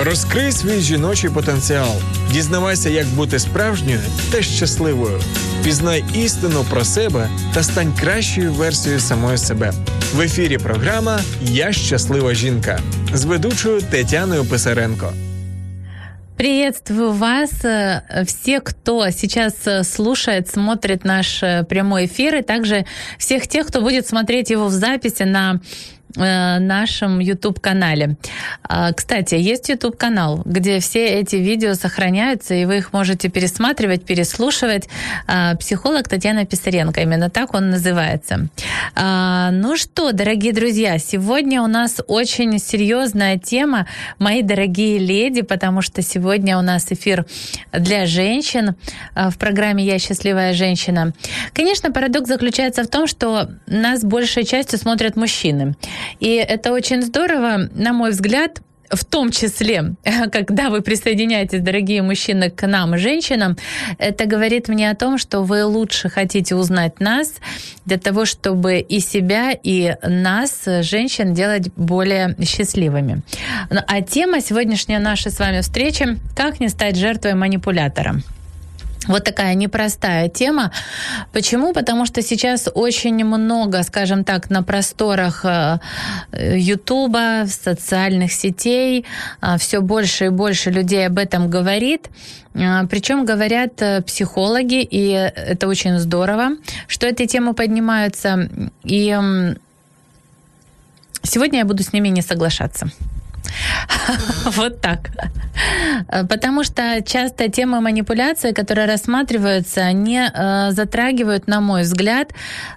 Розкрий свій жіночий потенціал. Дізнавайся, як бути справжньою та щасливою. Пізнай істину про себе та стань кращою версією самої себе. В ефірі програма Я щаслива жінка з ведучою Тетяною Писаренко. Приветствую вас, э, все, кто сейчас э, слушает, смотрит наш э, прямой эфир, и также всех тех, кто будет смотреть его в записи на Э, нашем YouTube-канале. А, кстати, есть YouTube-канал, где все эти видео сохраняются, и вы их можете пересматривать, переслушивать. А, психолог Татьяна Писаренко, именно так он называется. А, ну что, дорогие друзья, сегодня у нас очень серьезная тема, мои дорогие леди, потому что сегодня у нас эфир для женщин в программе «Я счастливая женщина». Конечно, парадокс заключается в том, что нас большей частью смотрят мужчины. И это очень здорово, на мой взгляд, в том числе, когда вы присоединяетесь, дорогие мужчины, к нам, женщинам, это говорит мне о том, что вы лучше хотите узнать нас для того, чтобы и себя, и нас, женщин, делать более счастливыми. Ну, а тема сегодняшней нашей с вами встречи «Как не стать жертвой манипулятора». Вот такая непростая тема. Почему? Потому что сейчас очень много, скажем так, на просторах э, Ютуба, социальных сетей, э, все больше и больше людей об этом говорит. Э, Причем говорят психологи, и это очень здорово, что эти темы поднимаются. И сегодня я буду с ними не соглашаться. Вот так. Потому что часто темы манипуляции, которые рассматриваются, они э, затрагивают, на мой взгляд,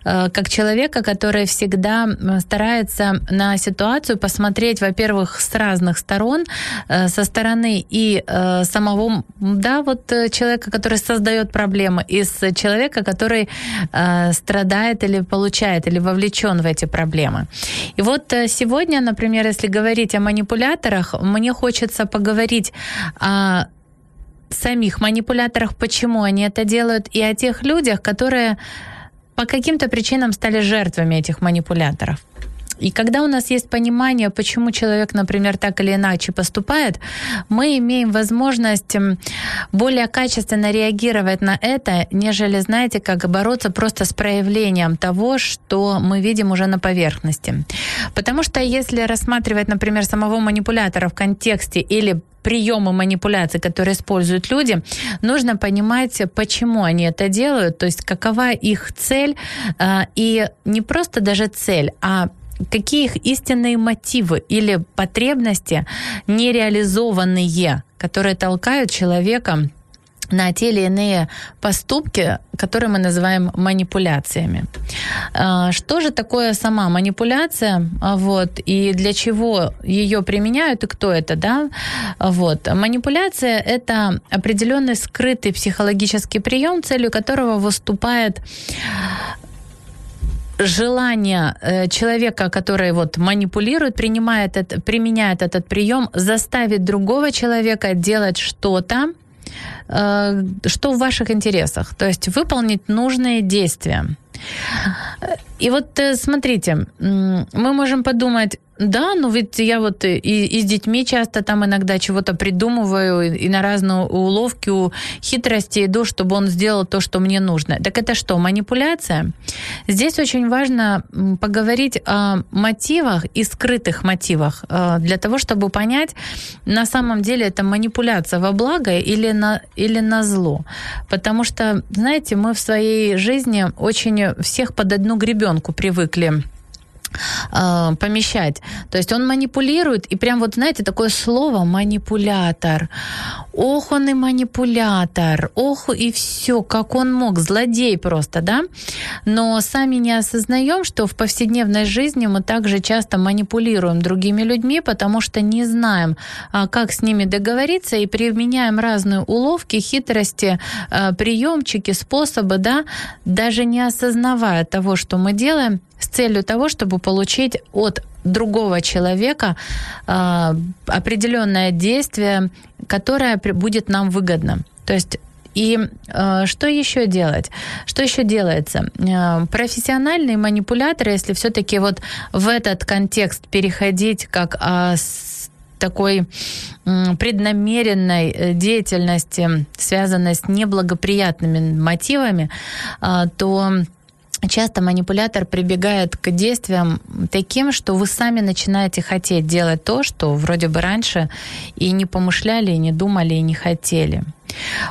э, как человека, который всегда старается на ситуацию посмотреть, во-первых, с разных сторон, э, со стороны и самого, да, вот человека, который создает проблемы, и с человека, который страдает или получает, или вовлечен в эти проблемы. И вот сегодня, например, если говорить о манипуляции, манипуляторах, мне хочется поговорить о самих манипуляторах, почему они это делают, и о тех людях, которые по каким-то причинам стали жертвами этих манипуляторов. И когда у нас есть понимание, почему человек, например, так или иначе поступает, мы имеем возможность более качественно реагировать на это, нежели, знаете, как бороться просто с проявлением того, что мы видим уже на поверхности. Потому что если рассматривать, например, самого манипулятора в контексте или приемы манипуляций, которые используют люди, нужно понимать, почему они это делают, то есть какова их цель, а, и не просто даже цель, а какие их истинные мотивы или потребности нереализованные, которые толкают человека на те или иные поступки, которые мы называем манипуляциями. А, что же такое сама манипуляция, вот, и для чего ее применяют и кто это, да? Вот. Манипуляция – это определенный скрытый психологический прием, целью которого выступает желание э, человека, который вот манипулирует, принимает это, применяет этот прием, заставить другого человека делать что-то, э, что в ваших интересах, то есть выполнить нужные действия. И вот э, смотрите, мы можем подумать, да, ну ведь я вот и, и с детьми часто там иногда чего-то придумываю, и, и на разные уловки, хитрости иду, чтобы он сделал то, что мне нужно. Так это что, манипуляция? Здесь очень важно поговорить о мотивах и скрытых мотивах э, для того, чтобы понять, на самом деле это манипуляция во благо или на, или на зло. Потому что, знаете, мы в своей жизни очень всех под одну гребенку привыкли э, помещать. То есть он манипулирует, и прям вот, знаете, такое слово манипулятор. Ох, он и манипулятор, ох, и все, как он мог, злодей просто, да? Но сами не осознаем, что в повседневной жизни мы также часто манипулируем другими людьми, потому что не знаем, а, как с ними договориться, и применяем разные уловки, хитрости, а, приемчики, способы, да, даже не осознавая того, что мы делаем, с целью того, чтобы получить от другого человека э, определенное действие, которое будет нам выгодно. То есть и э, что еще делать? Что еще делается? Э, профессиональные манипуляторы, если все-таки вот в этот контекст переходить как э, с такой э, преднамеренной деятельности, связанной с неблагоприятными мотивами, э, то часто манипулятор прибегает к действиям таким, что вы сами начинаете хотеть делать то, что вроде бы раньше и не помышляли, и не думали, и не хотели.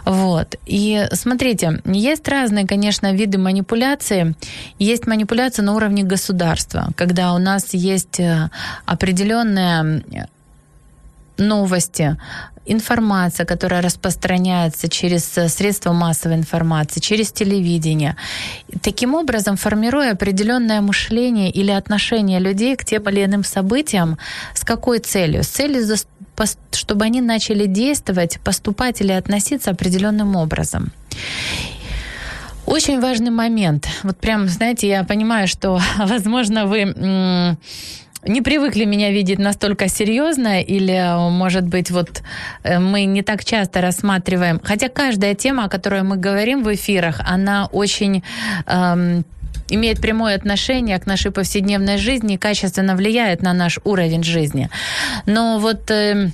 Вот. И смотрите, есть разные, конечно, виды манипуляции. Есть манипуляция на уровне государства, когда у нас есть э, определенная новости, информация, которая распространяется через э, средства массовой информации, через телевидение. Таким образом, формируя определенное мышление или отношение людей к тем или иным событиям, с какой целью? С целью, чтобы они начали действовать, поступать или относиться определенным образом. Очень важный момент. Вот прям, знаете, я понимаю, что, возможно, вы не привыкли меня видеть настолько серьезно, или, может быть, вот э, мы не так часто рассматриваем, хотя каждая тема, о которой мы говорим в эфирах, она очень эм, имеет прямое отношение к нашей повседневной жизни и качественно влияет на наш уровень жизни. Но вот э,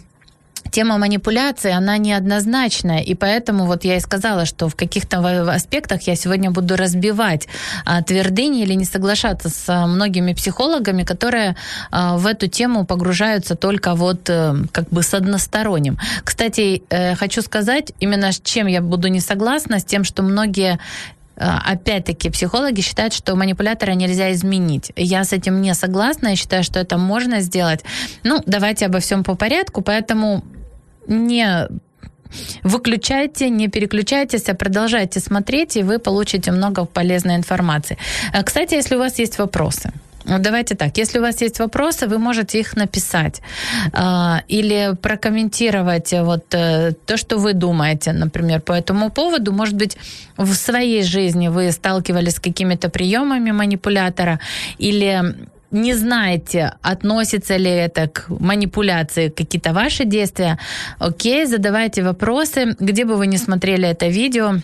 тема манипуляции, она неоднозначная, и поэтому вот я и сказала, что в каких-то аспектах я сегодня буду разбивать а, твердыни или не соглашаться с а, многими психологами, которые а, в эту тему погружаются только вот а, как бы с односторонним. Кстати, э, хочу сказать, именно с чем я буду не согласна, с тем, что многие опять-таки, психологи считают, что манипулятора нельзя изменить. Я с этим не согласна, я считаю, что это можно сделать. Ну, давайте обо всем по порядку, поэтому не выключайте, не переключайтесь, а продолжайте смотреть, и вы получите много полезной информации. Э, кстати, если у вас есть вопросы, Давайте так, если у вас есть вопросы, вы можете их написать э, или прокомментировать вот э, то, что вы думаете, например, по этому поводу. Может быть, в своей жизни вы сталкивались с какими-то приемами манипулятора или не знаете, относится ли это к манипуляции, какие-то ваши действия, окей, задавайте вопросы, где бы вы не смотрели это видео,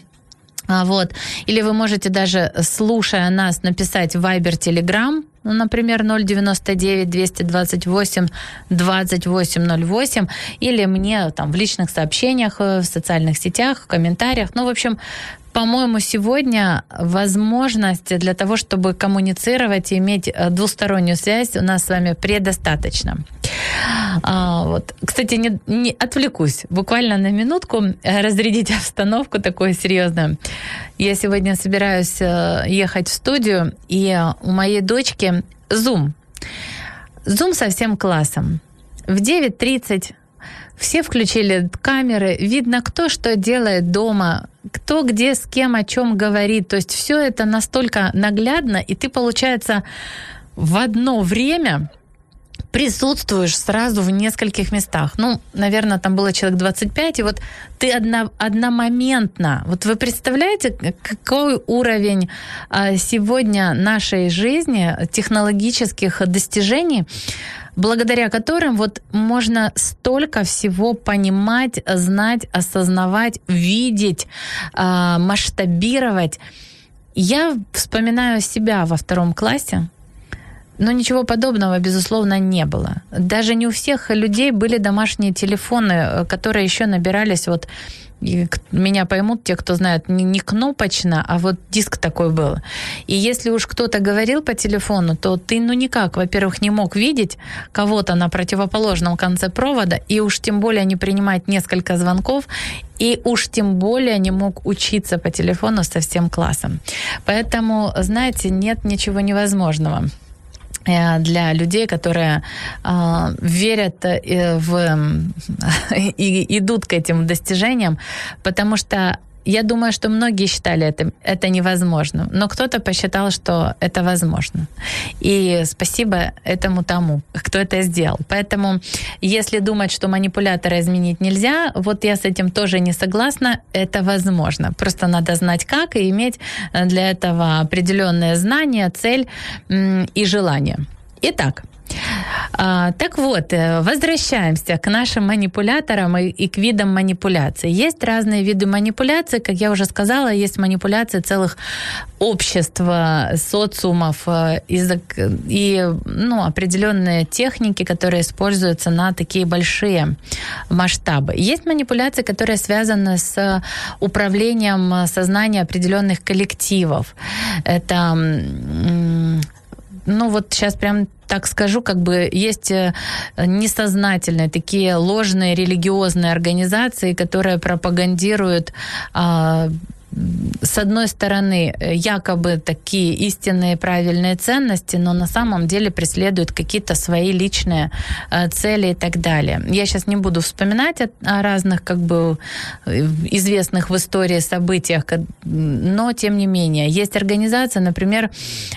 вот. Или вы можете даже, слушая нас, написать в Viber Telegram, ну, например, 099 228 2808, или мне там в личных сообщениях, э, в социальных сетях, в комментариях. Ну, в общем, по-моему, сегодня возможность для того, чтобы коммуницировать и иметь э, двустороннюю связь у нас с вами предостаточно. А, вот. Кстати, не, не отвлекусь буквально на минутку, э, разрядить обстановку такую серьезную. Я сегодня собираюсь э, ехать в студию, и у моей дочки Zoom. Zoom со всем классом. В 9.30 все включили камеры, видно, кто что делает дома, кто где с кем о чем говорит. То есть все это настолько наглядно, и ты, получается, в одно время присутствуешь сразу в нескольких местах. Ну, наверное, там было человек 25, и вот ты одно, одномоментно. Вот вы представляете, какой уровень а, сегодня нашей жизни, технологических достижений, благодаря которым вот можно столько всего понимать, знать, осознавать, видеть, а, масштабировать. Я вспоминаю себя во втором классе, но ничего подобного, безусловно, не было. Даже не у всех людей были домашние телефоны, э, которые еще набирались вот и меня поймут те, кто знает, не, кнопочно, а вот диск такой был. И если уж кто-то говорил по телефону, то ты ну никак, во-первых, не мог видеть кого-то на противоположном конце провода, и уж тем более не принимать несколько звонков, и уж тем более не мог учиться по телефону со всем классом. Поэтому, знаете, нет ничего невозможного. Э, для людей, которые э, верят э, в и идут к этим достижениям, потому что я думаю, что многие считали это, это невозможным, но кто-то посчитал, что это возможно. И спасибо этому тому, кто это сделал. Поэтому, если думать, что манипулятора изменить нельзя, вот я с этим тоже не согласна, это возможно. Просто надо знать как и иметь для этого определенные знания, цель и желание. Итак, а, так вот, э, возвращаемся к нашим манипуляторам и, к видам манипуляций. Есть разные виды манипуляций, как я уже сказала, есть манипуляции целых обществ, социумов э, и, и ну, определенные техники, которые используются на такие большие масштабы. Есть манипуляции, которые связаны с управлением сознания определенных коллективов. Это ну вот сейчас прям так скажу, как бы есть э, несознательные такие ложные религиозные организации, которые пропагандируют а, с одной стороны, э, якобы такие истинные правильные ценности, но на самом деле преследуют какие-то свои личные э, цели и так далее. Я сейчас не буду вспоминать о, разных как бы э, известных в истории событиях, но тем не менее есть организации, например,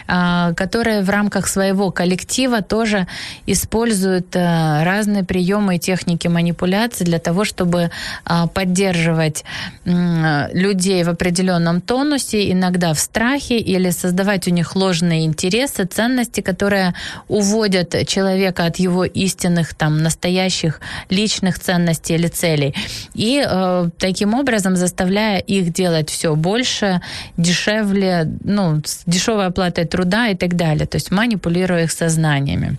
а, которые в рамках своего коллектива тоже используют разные приемы и техники манипуляции для того, чтобы а, поддерживать людей в определенном определенном тонусе, иногда в страхе или создавать у них ложные интересы, ценности, которые уводят человека от его истинных, там, настоящих личных ценностей или целей. И э, таким образом заставляя их делать все больше, дешевле, ну, с дешевой оплатой труда и так далее. То есть манипулируя их сознаниями.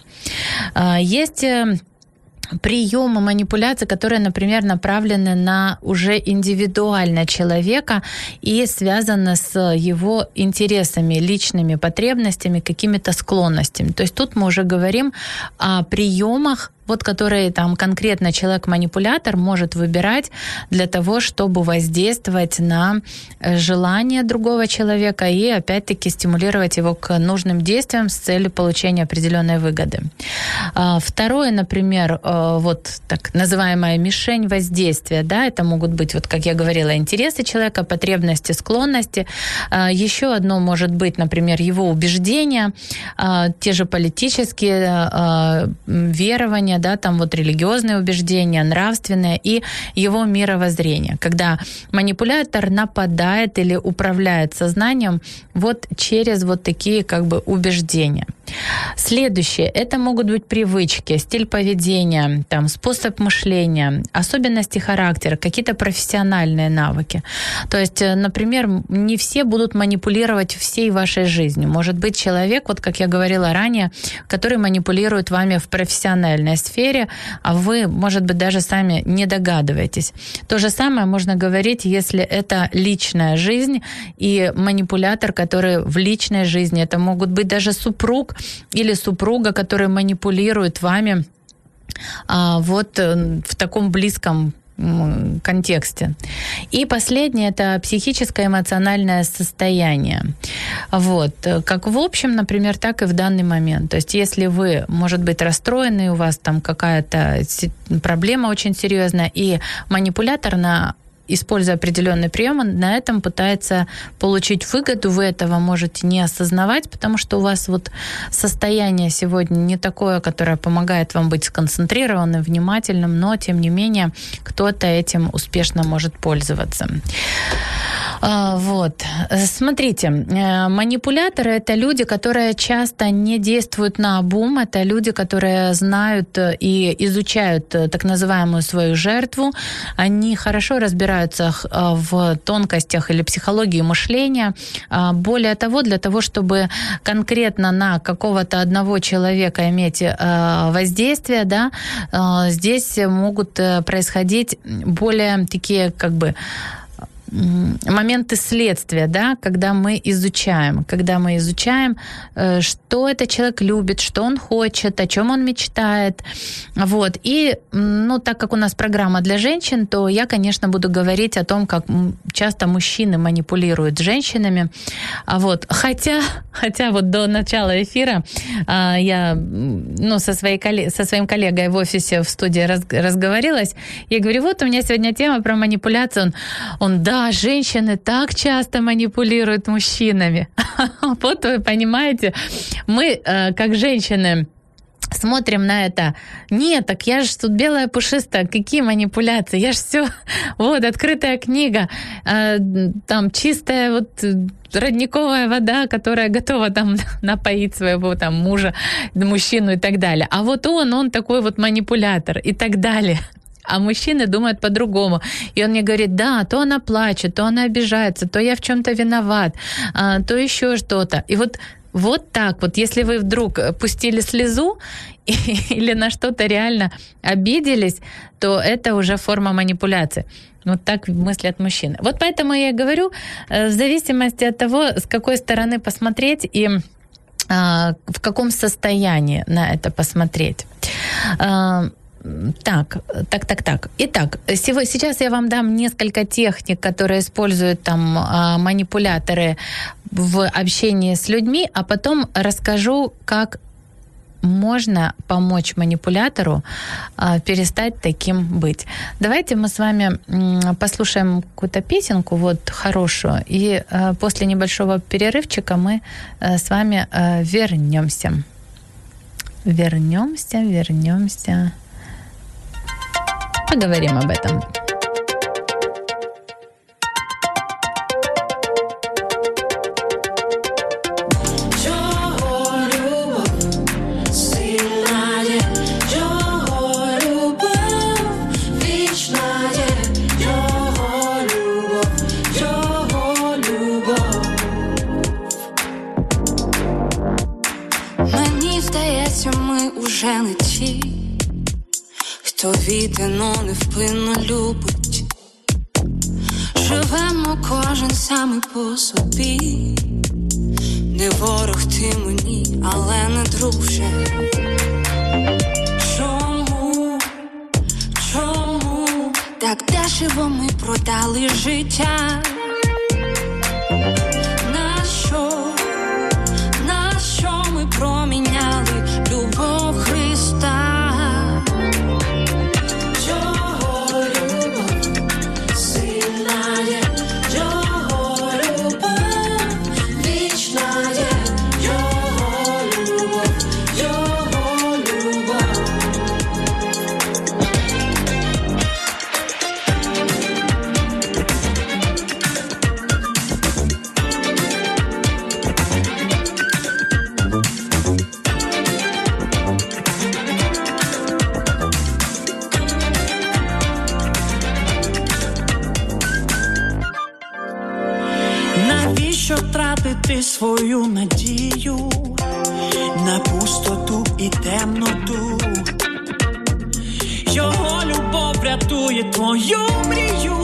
Э, есть э, приемы манипуляции, которые, например, направлены на уже индивидуально человека и связаны с его интересами, личными потребностями, какими-то склонностями. То есть тут мы уже говорим о приемах вот которые там конкретно человек-манипулятор может выбирать для того, чтобы воздействовать на э, желание другого человека и опять-таки стимулировать его к нужным действиям с целью получения определенной выгоды. А, второе, например, э, вот так называемая мишень воздействия, да, это могут быть, вот как я говорила, интересы человека, потребности, склонности. А, еще одно может быть, например, его убеждения, а, те же политические верования, да, там вот религиозные убеждения, нравственные и его мировоззрение, когда манипулятор нападает или управляет сознанием вот через вот такие как бы убеждения. Следующее – это могут быть привычки, стиль поведения, там, способ мышления, особенности характера, какие-то профессиональные навыки. То есть, э, например, не все будут манипулировать всей вашей жизнью. Может быть человек, вот как я говорила ранее, который манипулирует вами в профессиональной сфере, а вы, может быть, даже сами не догадываетесь. То же самое можно говорить, если это личная жизнь и манипулятор, который в личной жизни, это могут быть даже супруг, или супруга, который манипулирует вами а, вот э, в таком близком контексте. И последнее – это психическое эмоциональное состояние. Вот. Как в общем, например, так и в данный момент. То есть если вы, может быть, расстроены, у вас там какая-то проблема очень серьезная, и манипулятор на используя определенный прием, на этом пытается получить выгоду. Вы этого можете не осознавать, потому что у вас вот состояние сегодня не такое, которое помогает вам быть сконцентрированным, внимательным, но тем не менее кто-то этим успешно может пользоваться. А, вот. Смотрите, э, манипуляторы – это люди, которые часто не действуют на обум, это люди, которые знают и изучают э, так называемую свою жертву, они хорошо разбираются э, в тонкостях или психологии мышления. А, более того, для того, чтобы конкретно на какого-то одного человека иметь воздействие, да, здесь могут происходить более такие как бы моменты следствия, да, когда мы изучаем, когда мы изучаем, э, что этот человек любит, что он хочет, о чем он мечтает, вот. И, ну, так как у нас программа для женщин, то я, конечно, буду говорить о том, как часто мужчины манипулируют женщинами, а вот. Хотя, хотя вот до начала эфира а, я, ну, со, своей, со своим коллегой в офисе в студии раз, разговорилась, я говорю, вот у меня сегодня тема про манипуляцию, он, он да, женщины так часто манипулируют мужчинами. Вот вы понимаете, мы э, как женщины смотрим на это. Нет, так я же тут белая пушистая, какие манипуляции? Я же все, вот, открытая книга, э, там чистая вот родниковая вода, которая готова там напоить своего там мужа, мужчину и так далее. А вот он, он такой вот манипулятор и так далее а мужчины думают по-другому. И он мне говорит, да, то она плачет, то она обижается, то я в чем-то виноват, а, то еще что-то. И вот вот так вот, если вы вдруг пустили слезу или на что-то реально обиделись, то это уже форма манипуляции. Вот так мыслят мужчины. Вот поэтому я говорю, э, в зависимости от того, с какой стороны посмотреть и а, в каком состоянии на это посмотреть. Так, так, так, так. Итак, сейчас я вам дам несколько техник, которые используют там а, манипуляторы в общении с людьми, а потом расскажу, как можно помочь манипулятору а, перестать таким быть. Давайте мы с вами послушаем какую-то песенку вот хорошую, и а, после небольшого перерывчика мы с вами вернемся. Вернемся, вернемся. Поговорим об этом. Хто віддано невпинно любить, живемо кожен саме по собі, не ворог ти мені, але не друже. Чому, чому так дешево ми продали життя? Свою надію на пустоту і темноту. Його любов рятує твою мрію.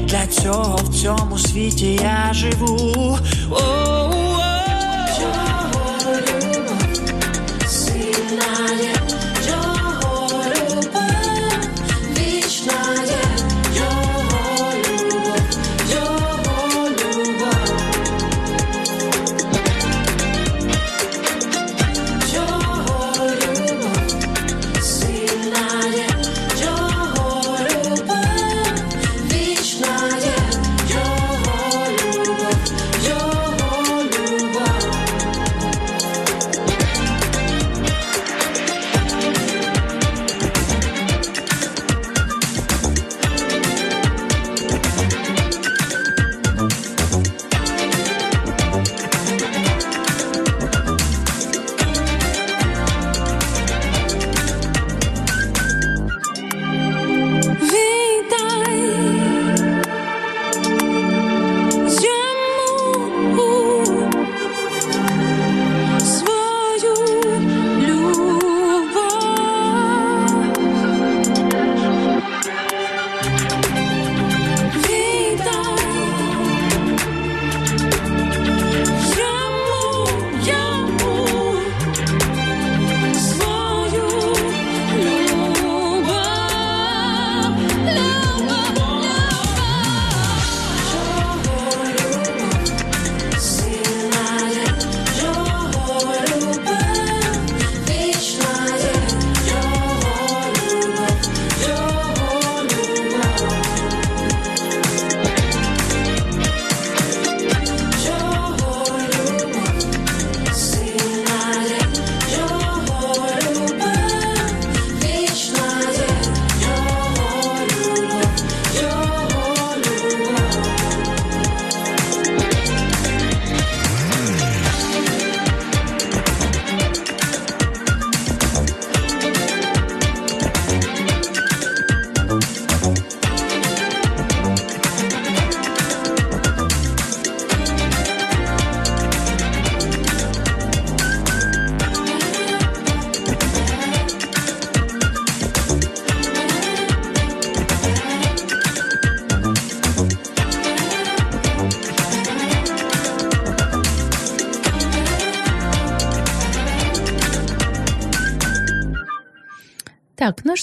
Для цього в цьому світі я живу. О-о-о.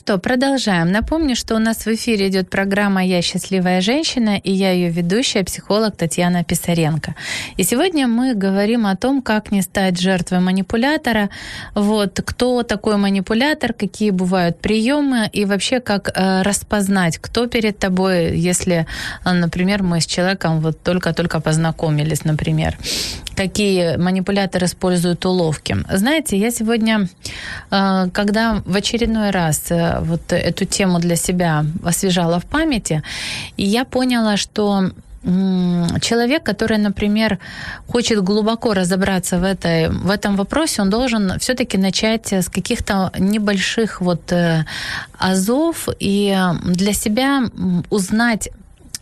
Что, продолжаем. Напомню, что у нас в эфире идет программа «Я счастливая женщина» и я ее ведущая, психолог Татьяна Писаренко. И сегодня мы говорим о том, как не стать жертвой манипулятора, вот, кто такой манипулятор, какие бывают приемы и вообще как э, распознать, кто перед тобой, если, э, например, мы с человеком вот только-только познакомились, например какие манипуляторы используют уловки. Знаете, я сегодня, э, когда в очередной раз э, вот эту тему для себя освежала в памяти, и я поняла, что человек, который, например, хочет глубоко разобраться в, этой, в этом вопросе, он должен все-таки начать с каких-то небольших вот э, азов и для себя узнать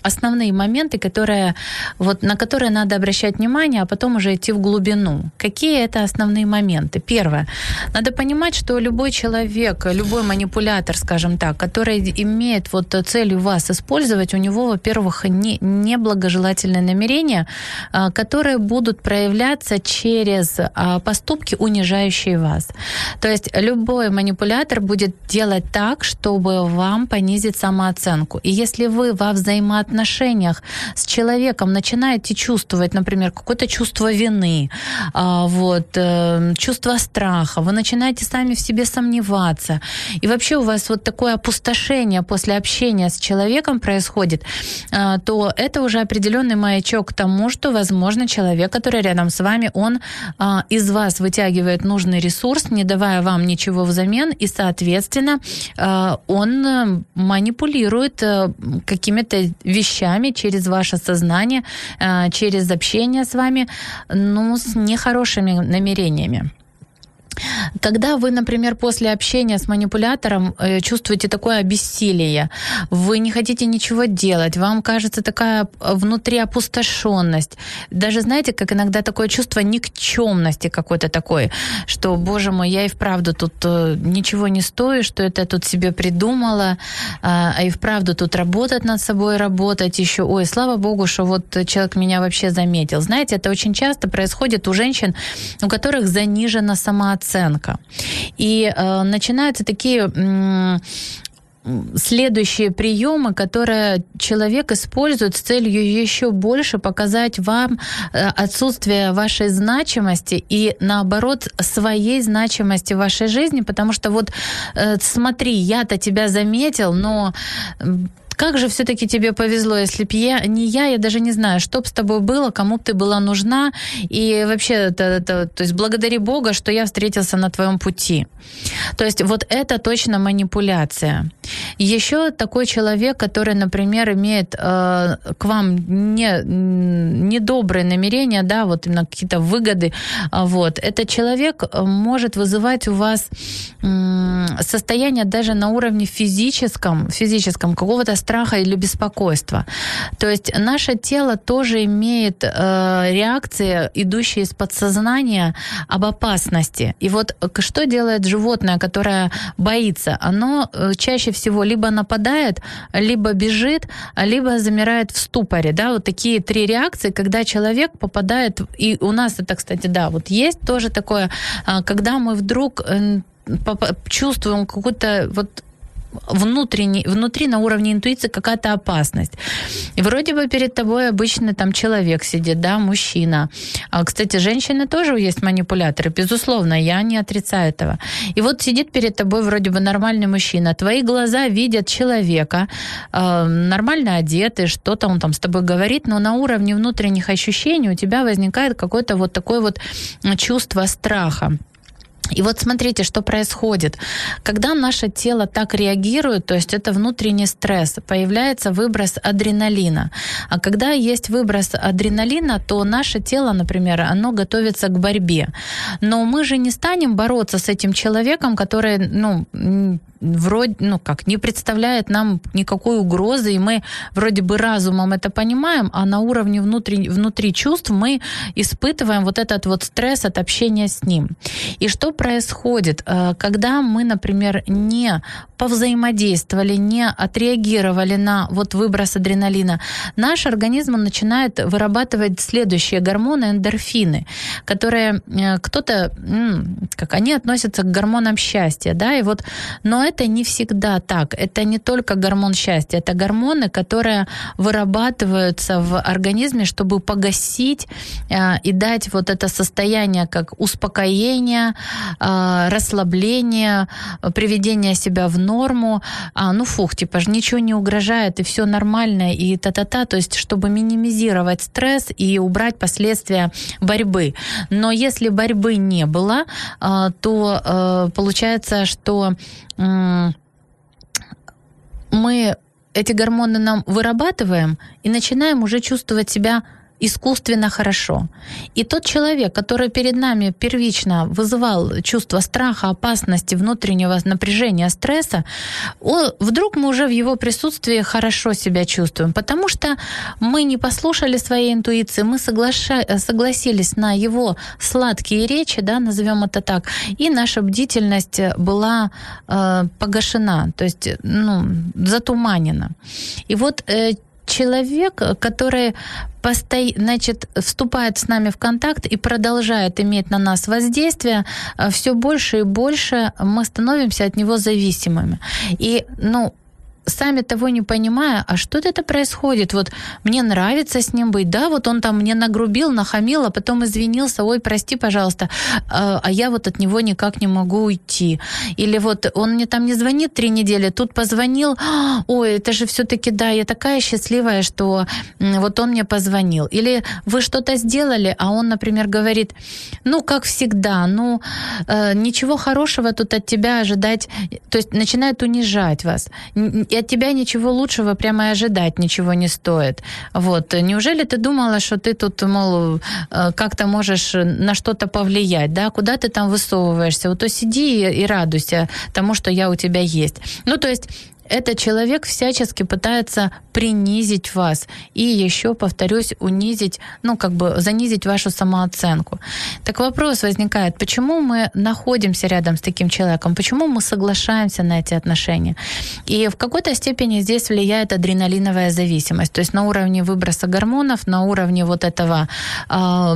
основные моменты, которые, вот, на которые надо обращать внимание, а потом уже идти в глубину. Какие это основные моменты? Первое. Надо понимать, что любой человек, любой манипулятор, скажем так, который имеет вот целью вас использовать, у него, во-первых, не, неблагожелательные намерения, а, которые будут проявляться через а, поступки, унижающие вас. То есть любой манипулятор будет делать так, чтобы вам понизить самооценку. И если вы во взаимоотношениях отношениях с человеком начинаете чувствовать, например, какое-то чувство вины, а, вот, э, чувство страха, вы начинаете сами в себе сомневаться, и вообще у вас вот такое опустошение после общения с человеком происходит, а, то это уже определенный маячок к тому, что, возможно, человек, который рядом с вами, он а, из вас вытягивает нужный ресурс, не давая вам ничего взамен, и, соответственно, он э, манипулирует э, какими-то вещами, через ваше сознание, э, через общение с вами, ну, с нехорошими намерениями. Когда вы, например, после общения с манипулятором э, чувствуете такое обессилие, вы не хотите ничего делать, вам кажется такая внутри опустошенность. Даже знаете, как иногда такое чувство никчемности какой-то такой, что, боже мой, я и вправду тут э, ничего не стою, что это тут себе придумала, а, а и вправду тут работать над собой, работать еще. Ой, слава богу, что вот человек меня вообще заметил. Знаете, это очень часто происходит у женщин, у которых занижена самооценка оценка. И э, начинаются такие м- следующие приемы, которые человек использует с целью еще больше показать вам э, отсутствие вашей значимости и наоборот своей значимости в вашей жизни, потому что вот э, смотри, я-то тебя заметил, но как же все-таки тебе повезло, если б я, не я, я даже не знаю, что бы с тобой было, кому бы ты была нужна. И вообще, это, это, то есть благодари Бога, что я встретился на твоем пути. То есть вот это точно манипуляция. Еще такой человек, который, например, имеет э, к вам не, недобрые намерения, да, вот именно какие-то выгоды, а, вот, этот человек э, может вызывать у вас э, состояние даже на уровне физическом, физическом какого-то страха или беспокойства. То есть наше тело тоже имеет э, реакции, идущие из подсознания об опасности. И вот э, что делает животное, которое боится? Оно э, чаще всего либо нападает, либо бежит, либо замирает в ступоре. Да? Вот такие три реакции, когда человек попадает, и у нас это, кстати, да, вот есть тоже такое, а, когда мы вдруг э, чувствуем какую-то вот внутренний, внутри на уровне интуиции какая-то опасность. И вроде бы перед тобой обычно там человек сидит, да, мужчина. А, кстати, женщины тоже есть манипуляторы, безусловно, я не отрицаю этого. И вот сидит перед тобой вроде бы нормальный мужчина, твои глаза видят человека, э, нормально одетый, что-то он там с тобой говорит, но на уровне внутренних ощущений у тебя возникает какое-то вот такое вот чувство страха. И вот смотрите, что происходит. Когда наше тело так реагирует, то есть это внутренний стресс, появляется выброс адреналина. А когда есть выброс адреналина, то наше тело, например, оно готовится к борьбе. Но мы же не станем бороться с этим человеком, который, ну, вроде, ну как, не представляет нам никакой угрозы, и мы вроде бы разумом это понимаем, а на уровне внутри, внутри чувств мы испытываем вот этот вот стресс от общения с ним. И что происходит, э, когда мы, например, не повзаимодействовали, не отреагировали на вот выброс адреналина, наш организм начинает вырабатывать следующие гормоны, эндорфины, которые э, кто-то, как они относятся к гормонам счастья, да, и вот, но это не всегда так. Это не только гормон счастья, это гормоны, которые вырабатываются в организме, чтобы погасить э, и дать вот это состояние как успокоение, э, расслабление, приведение себя в норму. А, ну фух, типа же ничего не угрожает, и все нормально, и та-та-та. То есть, чтобы минимизировать стресс и убрать последствия борьбы. Но если борьбы не было, э, то э, получается, что мы эти гормоны нам вырабатываем и начинаем уже чувствовать себя искусственно хорошо. И тот человек, который перед нами первично вызывал чувство страха, опасности, внутреннего напряжения, стресса, он, вдруг мы уже в его присутствии хорошо себя чувствуем, потому что мы не послушали своей интуиции, мы соглаша... согласились на его сладкие речи, да, назовем это так, и наша бдительность была э, погашена, то есть ну, затуманена. И вот э, человек, который посто... значит, вступает с нами в контакт и продолжает иметь на нас воздействие, э, все больше и больше мы становимся от него зависимыми. И, ну, сами того не понимая, а что это происходит? Вот мне нравится с ним быть, да, вот он там мне нагрубил, нахамил, а потом извинился, ой, прости, пожалуйста, а, а я вот от него никак не могу уйти. Или вот он мне там не звонит три недели, тут позвонил, ой, это же все-таки, да, я такая счастливая, что вот он мне позвонил. Или вы что-то сделали, а он, например, говорит, ну, как всегда, ну, э, ничего хорошего тут от тебя ожидать, то есть начинает унижать вас. И от тебя ничего лучшего прямо и ожидать ничего не стоит. Вот. Неужели ты думала, что ты тут, мол, э, как-то можешь на что-то повлиять, да? Куда ты там высовываешься? Вот то сиди и, и радуйся тому, что я у тебя есть. Ну, то есть этот человек всячески пытается принизить вас и еще, повторюсь, унизить, ну, как бы занизить вашу самооценку. Так вопрос возникает, почему мы находимся рядом с таким человеком, почему мы соглашаемся на эти отношения? И в какой-то степени здесь влияет адреналиновая зависимость, то есть на уровне выброса гормонов, на уровне вот этого э,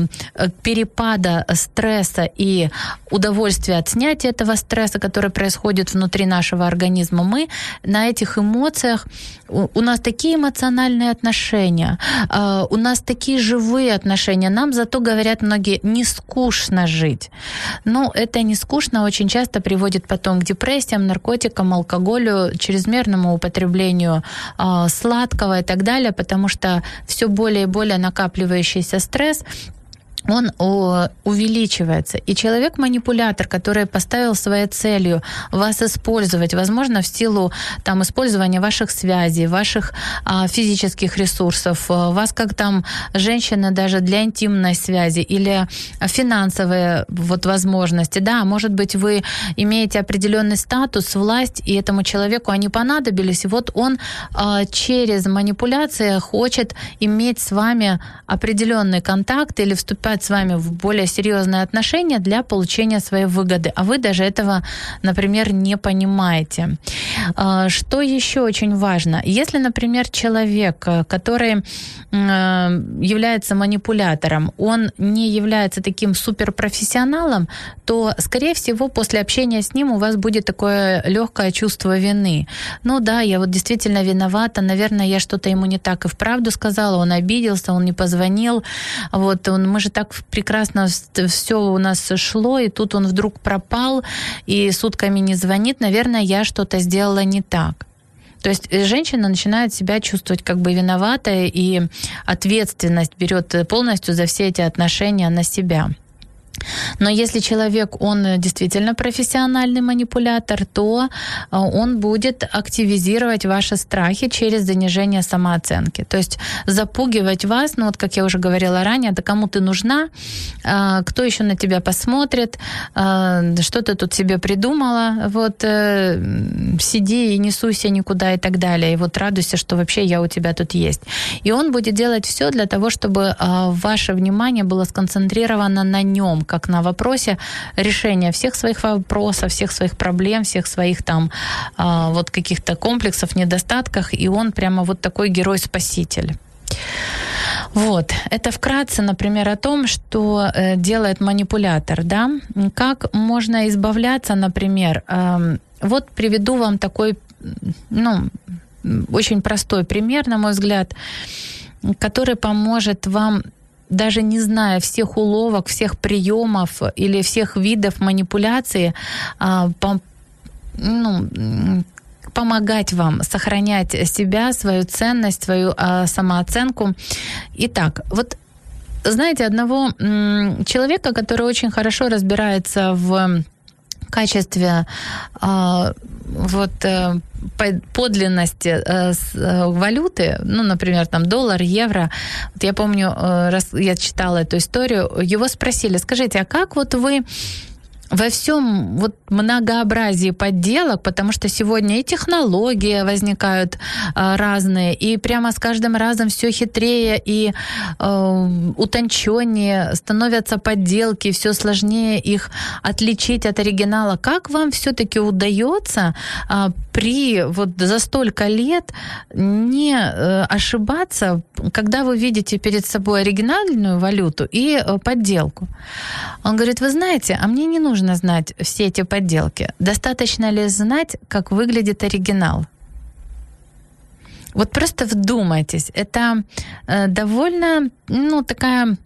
перепада стресса и удовольствия от снятия этого стресса, который происходит внутри нашего организма, мы на этих эмоциях у нас такие эмоциональные отношения, а, у нас такие живые отношения. Нам зато говорят многие, не скучно жить. Но это не скучно очень часто приводит потом к депрессиям, наркотикам, алкоголю, чрезмерному употреблению а, сладкого и так далее, потому что все более и более накапливающийся стресс он увеличивается. И человек-манипулятор, который поставил своей целью вас использовать, возможно, в силу там, использования ваших связей, ваших а, физических ресурсов, а, вас как там женщины даже для интимной связи или финансовые вот, возможности. Да, может быть, вы имеете определенный статус, власть, и этому человеку они понадобились, и вот он а, через манипуляции хочет иметь с вами определенный контакт или вступать вступать с вами в более серьезные отношения для получения своей выгоды, а вы даже этого, например, не понимаете. А, что еще очень важно? Если, например, человек, э, который э, является манипулятором, он не является таким суперпрофессионалом, то, скорее всего, после общения с ним у вас будет такое легкое чувство вины. Ну да, я вот действительно виновата, наверное, я что-то ему не так и вправду сказала, он обиделся, он не позвонил, вот он, мы же так так прекрасно все у нас шло, и тут он вдруг пропал, и сутками не звонит, наверное, я что-то сделала не так. То есть э, женщина начинает себя чувствовать как бы виноватой, и ответственность берет полностью за все эти отношения на себя. Но если человек, он действительно профессиональный манипулятор, то э, он будет активизировать ваши страхи через занижение самооценки. То есть запугивать вас, ну вот как я уже говорила ранее, да кому ты нужна, э, кто еще на тебя посмотрит, э, что ты тут себе придумала, вот сиди и не суйся никуда и так далее, и вот радуйся, что вообще я у тебя тут есть. И он будет делать все для того, чтобы ваше внимание было сконцентрировано на нем, как на вопросе решения всех своих вопросов, всех своих проблем, всех своих там а, вот каких-то комплексов, недостатках, и он прямо вот такой герой-спаситель. Вот, это вкратце, например, о том, что э, делает манипулятор, да, как можно избавляться, например, э, вот приведу вам такой, ну, очень простой пример, на мой взгляд, который поможет вам даже не зная всех уловок, всех приемов или всех видов манипуляции, а, ну, помогать вам сохранять себя, свою ценность, свою а, самооценку. Итак, вот знаете, одного человека, который очень хорошо разбирается в качестве а, вот э, подлинности э, э, валюты, ну, например, там доллар, евро. Вот я помню, раз я читала эту историю, его спросили, скажите, а как вот вы во всем вот многообразии подделок, потому что сегодня и технологии возникают э, разные, и прямо с каждым разом все хитрее и э, утонченнее становятся подделки, все сложнее их отличить от оригинала. Как вам все-таки удается э, при вот за столько лет не э, ошибаться, когда вы видите перед собой оригинальную валюту и э, подделку? Он говорит, вы знаете, а мне не нужно нужно знать все эти подделки? Достаточно ли знать, как выглядит оригинал? Вот просто вдумайтесь, это э, довольно, ну, такая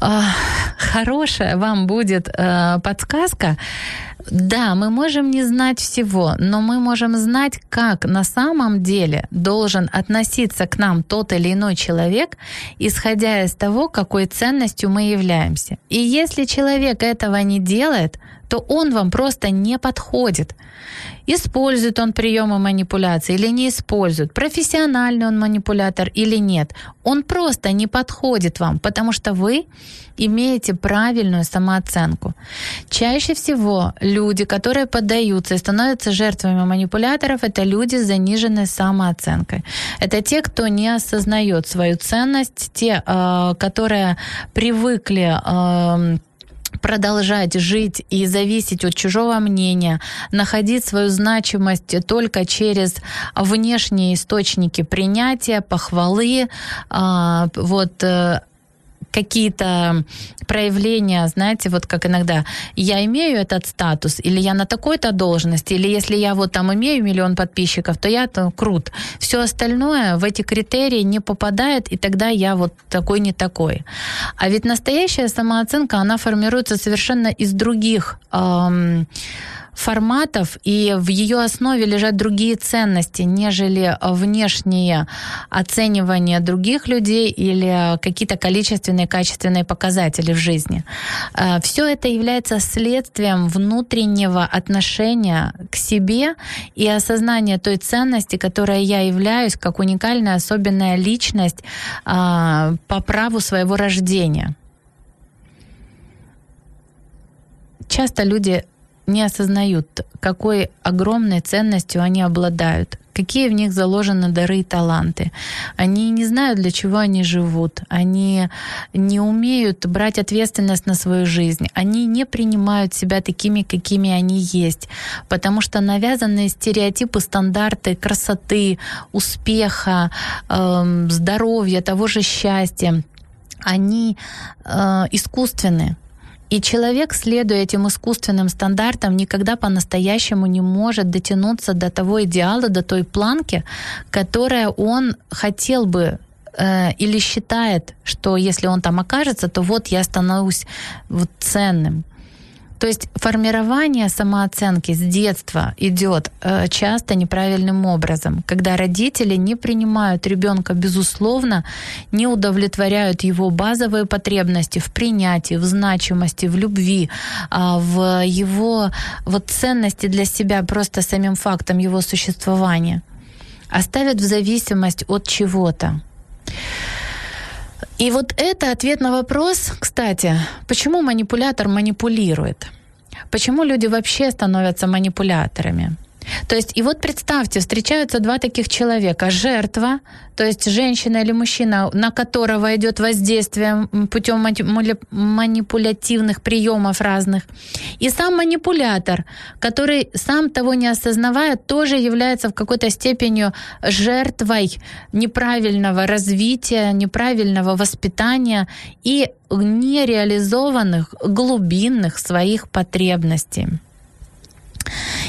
э, хорошая вам будет э, подсказка. Да, мы можем не знать всего, но мы можем знать, как на самом деле должен относиться к нам тот или иной человек, исходя из того, какой ценностью мы являемся. И если человек этого не делает, то он вам просто не подходит. Использует он приемы манипуляции или не использует, профессиональный он манипулятор или нет. Он просто не подходит вам, потому что вы имеете правильную самооценку. Чаще всего люди, которые поддаются и становятся жертвами манипуляторов, это люди с заниженной самооценкой. Это те, кто не осознает свою ценность, те, э, которые привыкли э, продолжать жить и зависеть от чужого мнения, находить свою значимость только через внешние источники принятия, похвалы, а, вот э, какие-то проявления, знаете, вот как иногда я имею этот статус, или я на такой-то должности, или если я вот там имею миллион подписчиков, то я там крут. Все остальное в эти критерии не попадает, и тогда я вот такой не такой. А ведь настоящая самооценка, она формируется совершенно из других эм, форматов, и в ее основе лежат другие ценности, нежели внешнее оценивание других людей или какие-то количественные, качественные показатели в жизни. Э, Все это является следствием внутреннего отношения к себе и осознания той ценности, которая я являюсь как уникальная, особенная личность э, по праву своего рождения. Часто люди не осознают, какой огромной ценностью они обладают, какие в них заложены дары и таланты. Они не знают, для чего они живут, они не умеют брать ответственность на свою жизнь, они не принимают себя такими, какими они есть, потому что навязанные стереотипы, стандарты красоты, успеха, э, здоровья, того же счастья, они э, искусственны. И человек, следуя этим искусственным стандартам, никогда по-настоящему не может дотянуться до того идеала, до той планки, которая он хотел бы э, или считает, что если он там окажется, то вот я становлюсь вот ценным. То есть формирование самооценки с детства идет э, часто неправильным образом, когда родители не принимают ребенка безусловно, не удовлетворяют его базовые потребности в принятии, в значимости, в любви, э, в его вот ценности для себя просто самим фактом его существования, оставят в зависимость от чего-то. И вот это ответ на вопрос, кстати, почему манипулятор манипулирует? Почему люди вообще становятся манипуляторами? То есть, и вот представьте, встречаются два таких человека. Жертва, то есть женщина или мужчина, на которого идет воздействие путем манипулятивных приемов разных. И сам манипулятор, который сам того не осознавая, тоже является в какой-то степени жертвой неправильного развития, неправильного воспитания и нереализованных глубинных своих потребностей.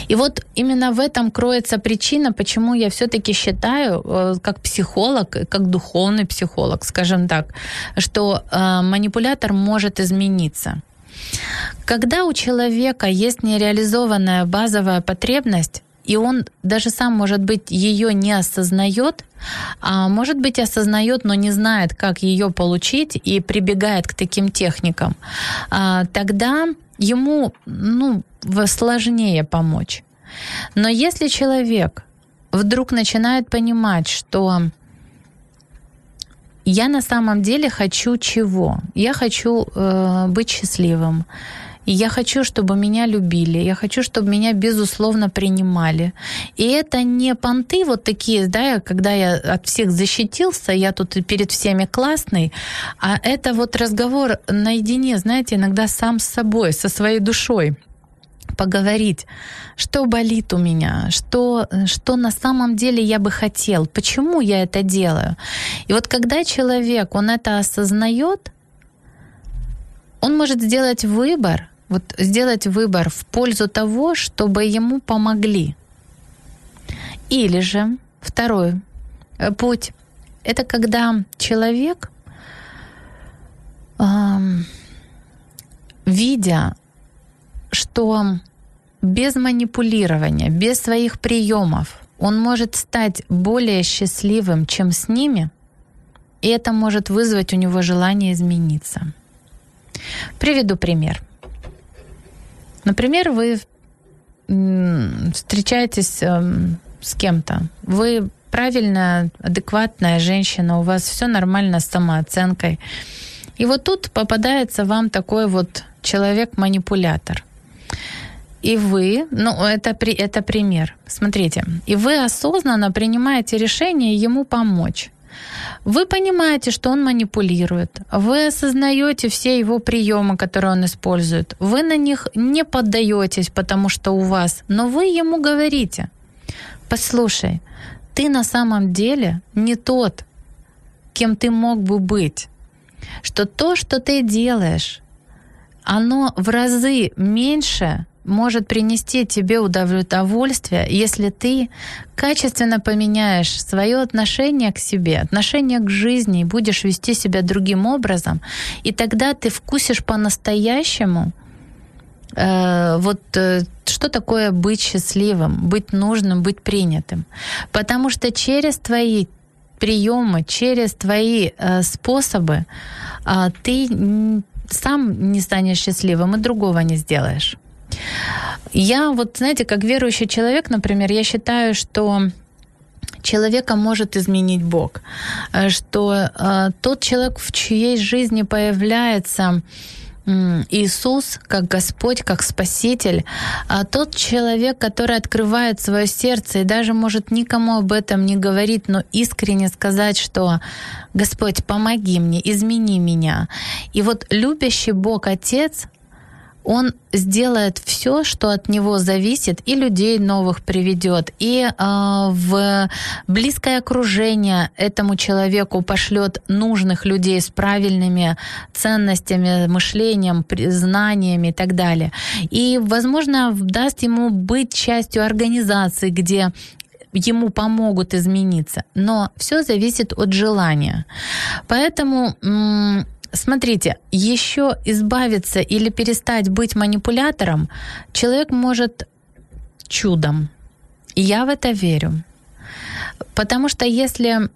И вот именно в этом кроется причина, почему я все-таки считаю, э, как психолог, как духовный психолог, скажем так, что э, манипулятор может измениться. Когда у человека есть нереализованная базовая потребность, и он даже сам, может быть, ее не осознает, а может быть, осознает, но не знает, как ее получить и прибегает к таким техникам, а, тогда ему ну, сложнее помочь. Но если человек вдруг начинает понимать, что я на самом деле хочу чего? Я хочу э, быть счастливым. И я хочу, чтобы меня любили, я хочу, чтобы меня безусловно принимали. И это не понты вот такие, да, когда я от всех защитился, я тут перед всеми классный, а это вот разговор наедине, знаете, иногда сам с собой, со своей душой поговорить, что болит у меня, что, что на самом деле я бы хотел, почему я это делаю. И вот когда человек, он это осознает, он может сделать выбор, вот сделать выбор в пользу того, чтобы ему помогли. Или же второй э, путь — это когда человек, видя что без манипулирования, без своих приемов он может стать более счастливым, чем с ними, и это может вызвать у него желание измениться. Приведу пример. Например, вы встречаетесь эм, с кем-то, вы правильная, адекватная женщина, у вас все нормально с самооценкой. И вот тут попадается вам такой вот человек-манипулятор – и вы, ну это, это пример, смотрите, и вы осознанно принимаете решение ему помочь. Вы понимаете, что он манипулирует. Вы осознаете все его приемы, которые он использует. Вы на них не поддаетесь, потому что у вас, но вы ему говорите, послушай, ты на самом деле не тот, кем ты мог бы быть. Что то, что ты делаешь, оно в разы меньше может принести тебе удовольствие, если ты качественно поменяешь свое отношение к себе, отношение к жизни и будешь вести себя другим образом, и тогда ты вкусишь по-настоящему э, вот э, что такое быть счастливым, быть нужным, быть принятым. Потому что через твои приемы, через твои э, способы э, ты сам не станешь счастливым и другого не сделаешь. Я вот, знаете, как верующий человек, например, я считаю, что человека может изменить Бог, э, что э, тот человек, в чьей жизни появляется Иисус как Господь, как Спаситель, а тот человек, который открывает свое сердце и даже может никому об этом не говорить, но искренне сказать, что Господь, помоги мне, измени меня. И вот любящий Бог Отец, он сделает все, что от него зависит, и людей новых приведет, и э, в близкое окружение этому человеку пошлет нужных людей с правильными ценностями, мышлением, знаниями и так далее. И, возможно, даст ему быть частью организации, где ему помогут измениться. Но все зависит от желания. Поэтому Смотрите, еще избавиться или перестать быть манипулятором человек может чудом. И я в это верю. Потому что если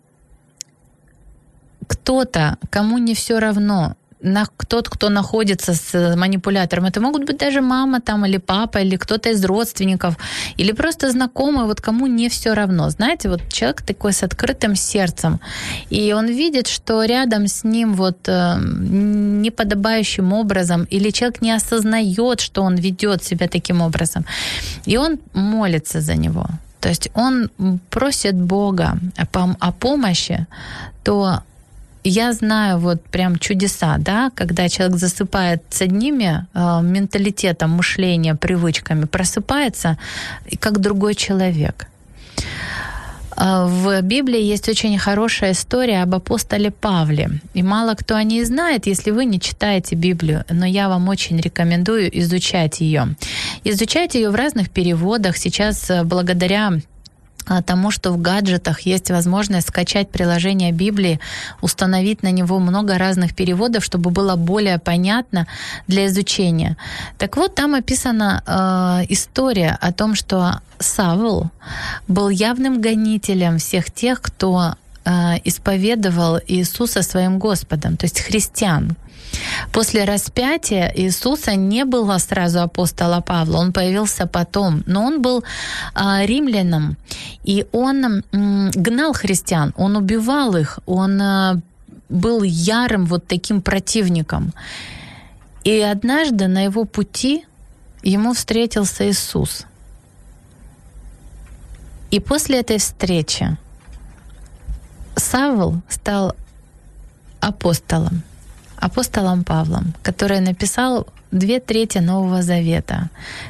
кто-то, кому не все равно, на, тот, кто находится с манипулятором. Это могут быть даже мама там или папа, или кто-то из родственников, или просто знакомый, вот кому не все равно. Знаете, вот человек такой с открытым сердцем, и он видит, что рядом с ним вот э, неподобающим образом, или человек не осознает, что он ведет себя таким образом, и он молится за него. То есть он просит Бога о помощи, то я знаю вот прям чудеса, да, когда человек засыпает с одними э, менталитетом, мышлением, привычками, просыпается как другой человек. Э, в Библии есть очень хорошая история об апостоле Павле. И мало кто о ней знает, если вы не читаете Библию, но я вам очень рекомендую изучать ее. Изучать ее в разных переводах. Сейчас э, благодаря тому, что в гаджетах есть возможность скачать приложение Библии, установить на него много разных переводов, чтобы было более понятно для изучения. Так вот, там описана э, история о том, что Савл был явным гонителем всех тех, кто э, исповедовал Иисуса своим Господом, то есть христиан, После распятия Иисуса не было сразу апостола Павла, он появился потом, но он был а, римляном, и он м, гнал христиан, он убивал их, он а, был ярым вот таким противником. И однажды на его пути ему встретился Иисус. И после этой встречи Савл стал апостолом апостолом Павлом, который написал две трети Нового Завета,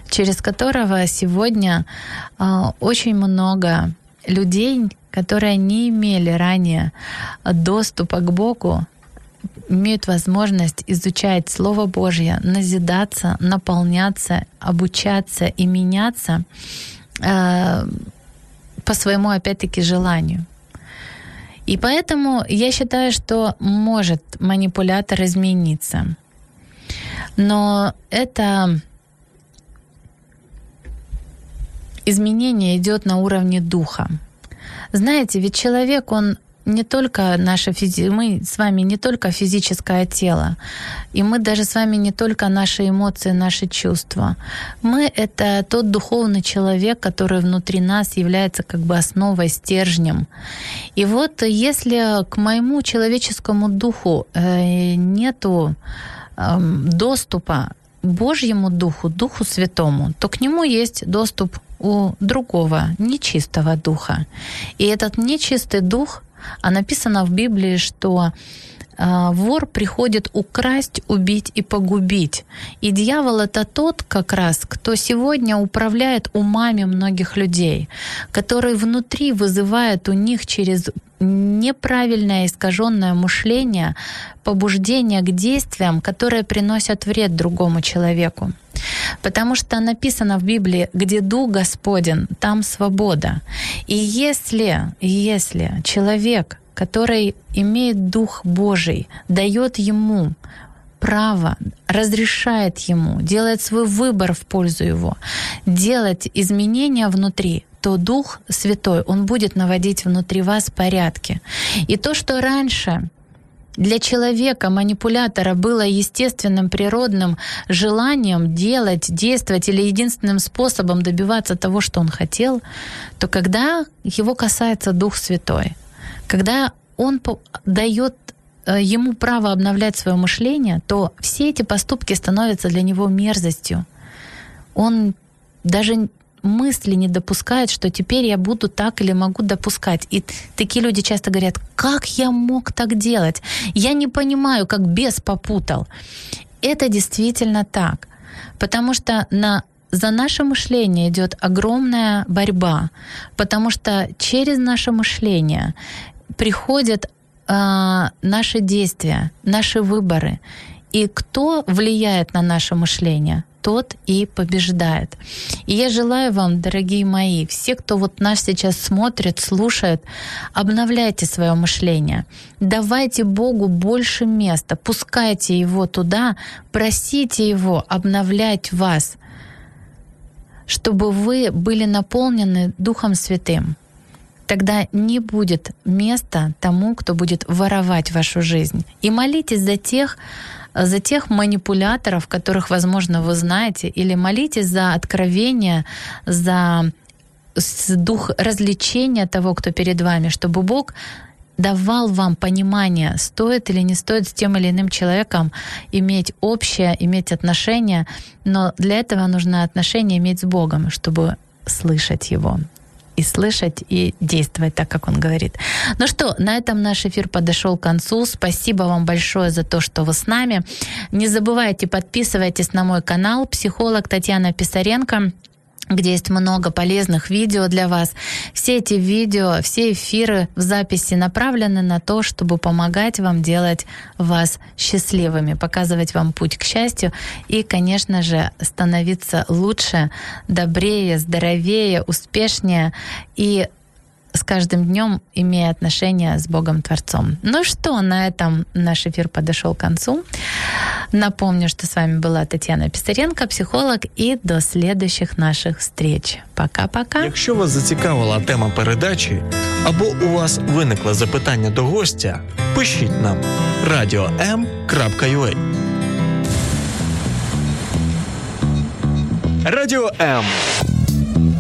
через которого сегодня э, очень много людей, которые не имели ранее доступа к Богу, имеют возможность изучать Слово Божье, назидаться, наполняться, обучаться и меняться э, по своему, опять-таки, желанию. И поэтому я считаю, что может манипулятор измениться. Но это изменение идет на уровне духа. Знаете, ведь человек, он не только наше физи... мы с вами не только физическое тело, и мы даже с вами не только наши эмоции, наши чувства. Мы — это тот духовный человек, который внутри нас является как бы основой, стержнем. И вот если к моему человеческому духу э, нету эм, доступа Божьему Духу, Духу Святому, то к нему есть доступ у другого нечистого духа. И этот нечистый дух а написано в Библии, что вор приходит украсть, убить и погубить. И дьявол это тот как раз, кто сегодня управляет умами многих людей, который внутри вызывает у них через неправильное искаженное мышление побуждение к действиям, которые приносят вред другому человеку. Потому что написано в Библии, где Дух Господен, там свобода. И если, если человек, который имеет Дух Божий, дает ему право, разрешает ему, делает свой выбор в пользу его, делать изменения внутри, то Дух Святой, Он будет наводить внутри вас порядки. И то, что раньше для человека, манипулятора, было естественным, природным желанием делать, действовать или единственным способом добиваться того, что он хотел, то когда его касается Дух Святой, когда он дает э, ему право обновлять свое мышление, то все эти поступки становятся для него мерзостью. Он даже мысли не допускает, что теперь я буду так или могу допускать. И такие люди часто говорят, как я мог так делать? Я не понимаю, как бес попутал. Это действительно так. Потому что на за наше мышление идет огромная борьба, потому что через наше мышление приходят э, наши действия, наши выборы. И кто влияет на наше мышление? тот и побеждает. И я желаю вам, дорогие мои, все, кто вот нас сейчас смотрит, слушает, обновляйте свое мышление. Давайте Богу больше места, пускайте Его туда, просите Его обновлять вас, чтобы вы были наполнены Духом Святым тогда не будет места тому, кто будет воровать вашу жизнь. И молитесь за тех, за тех манипуляторов, которых, возможно, вы знаете, или молитесь за откровение, за дух развлечения того, кто перед вами, чтобы Бог давал вам понимание, стоит или не стоит с тем или иным человеком иметь общее, иметь отношения, но для этого нужно отношения иметь с Богом, чтобы слышать Его и слышать, и действовать так, как он говорит. Ну что, на этом наш эфир подошел к концу. Спасибо вам большое за то, что вы с нами. Не забывайте, подписывайтесь на мой канал «Психолог Татьяна Писаренко» где есть много полезных видео для вас. Все эти видео, все эфиры в записи направлены на то, чтобы помогать вам делать вас счастливыми, показывать вам путь к счастью и, конечно же, становиться лучше, добрее, здоровее, успешнее и с каждым днем имея отношения с Богом Творцом. Ну что, на этом наш эфир подошел к концу. Напомню, что с вами была Татьяна Писаренко, психолог, і до следующих наших встреч. Пока-пока. Якщо вас зацікавила тема передачі або у вас виникло запитання до гостя, пишіть нам radio.m.ua Радіо М.